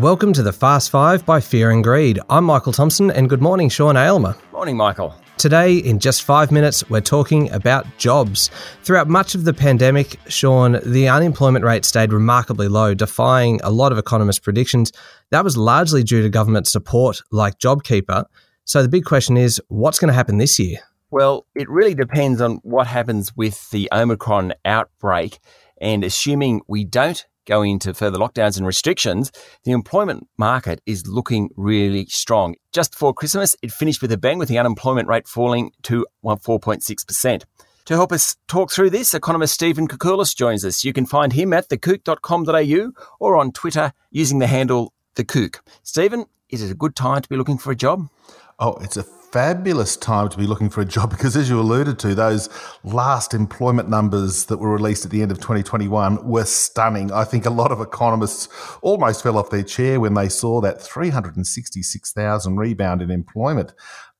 Welcome to the Fast Five by Fear and Greed. I'm Michael Thompson, and good morning, Sean Aylmer. Morning, Michael. Today, in just five minutes, we're talking about jobs. Throughout much of the pandemic, Sean, the unemployment rate stayed remarkably low, defying a lot of economists' predictions. That was largely due to government support like JobKeeper. So the big question is what's going to happen this year? Well, it really depends on what happens with the Omicron outbreak. And assuming we don't go into further lockdowns and restrictions, the employment market is looking really strong. Just before Christmas, it finished with a bang with the unemployment rate falling to 4.6%. To help us talk through this, economist Stephen Koukoulas joins us. You can find him at thekook.com.au or on Twitter using the handle thekook. Stephen, is it a good time to be looking for a job? Oh, it's a fabulous time to be looking for a job because, as you alluded to, those last employment numbers that were released at the end of 2021 were stunning. I think a lot of economists almost fell off their chair when they saw that 366,000 rebound in employment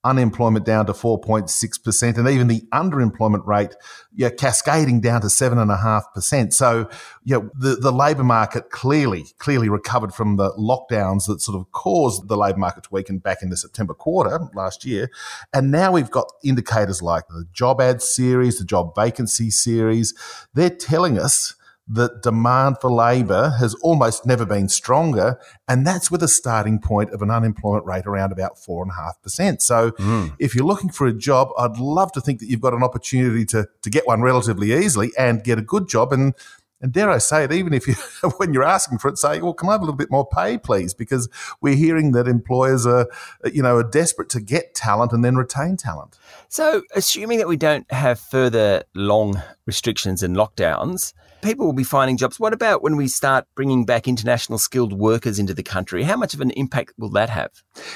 unemployment down to 4.6%, and even the underemployment rate yeah, cascading down to 7.5%. So, yeah, the, the labour market clearly, clearly recovered from the lockdowns that sort of caused the labour market to weaken back in the September quarter last year. And now we've got indicators like the job ad series, the job vacancy series. They're telling us that demand for labour has almost never been stronger. And that's with a starting point of an unemployment rate around about 4.5%. So mm. if you're looking for a job, I'd love to think that you've got an opportunity to, to get one relatively easily and get a good job. And and dare I say it, even if you, when you're asking for it, say, well, can I have a little bit more pay, please? Because we're hearing that employers are, you know, are desperate to get talent and then retain talent. So, assuming that we don't have further long restrictions and lockdowns, people will be finding jobs. What about when we start bringing back international skilled workers into the country? How much of an impact will that have?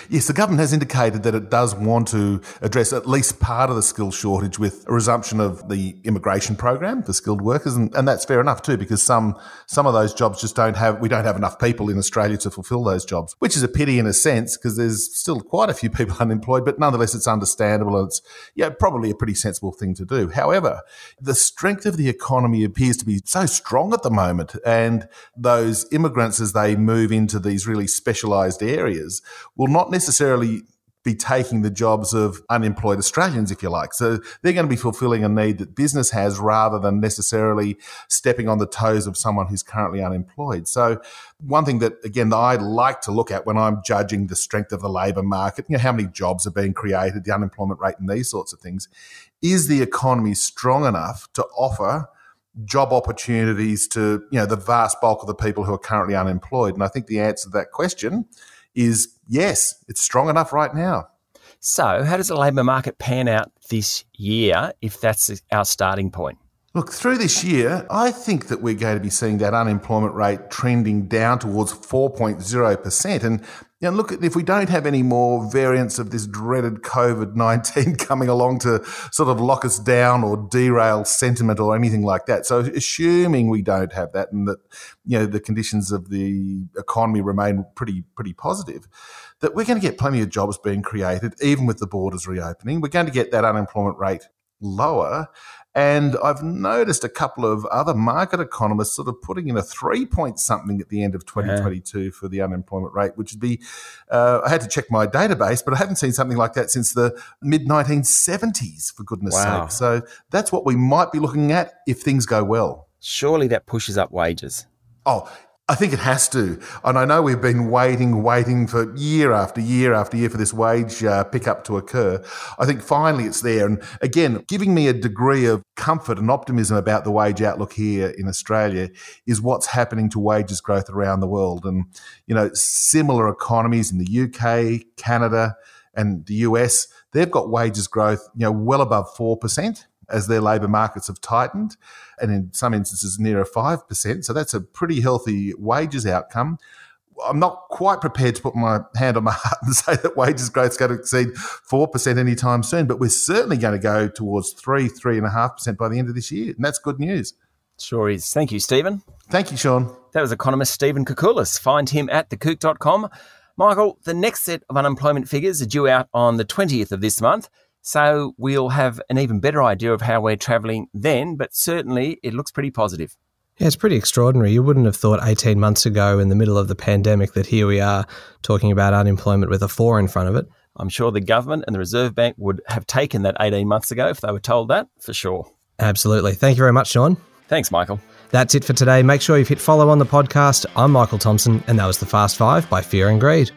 Yes, the government has indicated that it does want to address at least part of the skills shortage with a resumption of the immigration program for skilled workers, and, and that's fair enough too, because some some of those jobs just don't have we don't have enough people in Australia to fulfil those jobs, which is a pity in a sense because there's still quite a few people unemployed, but nonetheless it's understandable and it's yeah probably a pretty sensible thing to do. However, the strength of the economy appears to be so strong at the moment. And those immigrants, as they move into these really specialized areas, will not necessarily be taking the jobs of unemployed Australians, if you like. So they're going to be fulfilling a need that business has rather than necessarily stepping on the toes of someone who's currently unemployed. So one thing that, again, I like to look at when I'm judging the strength of the labour market, you know, how many jobs are being created, the unemployment rate and these sorts of things, is the economy strong enough to offer job opportunities to you know the vast bulk of the people who are currently unemployed? And I think the answer to that question is yes, it's strong enough right now. So, how does the labour market pan out this year if that's our starting point? Look, through this year, I think that we're going to be seeing that unemployment rate trending down towards 4.0%. And you know, look, if we don't have any more variants of this dreaded COVID 19 coming along to sort of lock us down or derail sentiment or anything like that. So, assuming we don't have that and that, you know, the conditions of the economy remain pretty, pretty positive, that we're going to get plenty of jobs being created, even with the borders reopening. We're going to get that unemployment rate lower. And I've noticed a couple of other market economists sort of putting in a three point something at the end of 2022 yeah. for the unemployment rate, which would be, uh, I had to check my database, but I haven't seen something like that since the mid 1970s, for goodness wow. sake. So that's what we might be looking at if things go well. Surely that pushes up wages. Oh, I think it has to. And I know we've been waiting, waiting for year after year after year for this wage uh, pickup to occur. I think finally it's there. And again, giving me a degree of comfort and optimism about the wage outlook here in Australia is what's happening to wages growth around the world. And, you know, similar economies in the UK, Canada, and the US, they've got wages growth, you know, well above 4% as their labour markets have tightened, and in some instances nearer 5%. So that's a pretty healthy wages outcome. I'm not quite prepared to put my hand on my heart and say that wages growth is going to exceed 4% anytime soon, but we're certainly going to go towards 3, 3.5% by the end of this year. And that's good news. Sure is. Thank you, Stephen. Thank you, Sean. That was economist Stephen Koukoulas. Find him at thekook.com. Michael, the next set of unemployment figures are due out on the 20th of this month. So we'll have an even better idea of how we're travelling then, but certainly it looks pretty positive. Yeah, it's pretty extraordinary. You wouldn't have thought 18 months ago in the middle of the pandemic that here we are talking about unemployment with a four in front of it. I'm sure the government and the Reserve Bank would have taken that 18 months ago if they were told that, for sure. Absolutely. Thank you very much, Sean. Thanks, Michael. That's it for today. Make sure you've hit follow on the podcast. I'm Michael Thompson, and that was the Fast Five by Fear and Greed.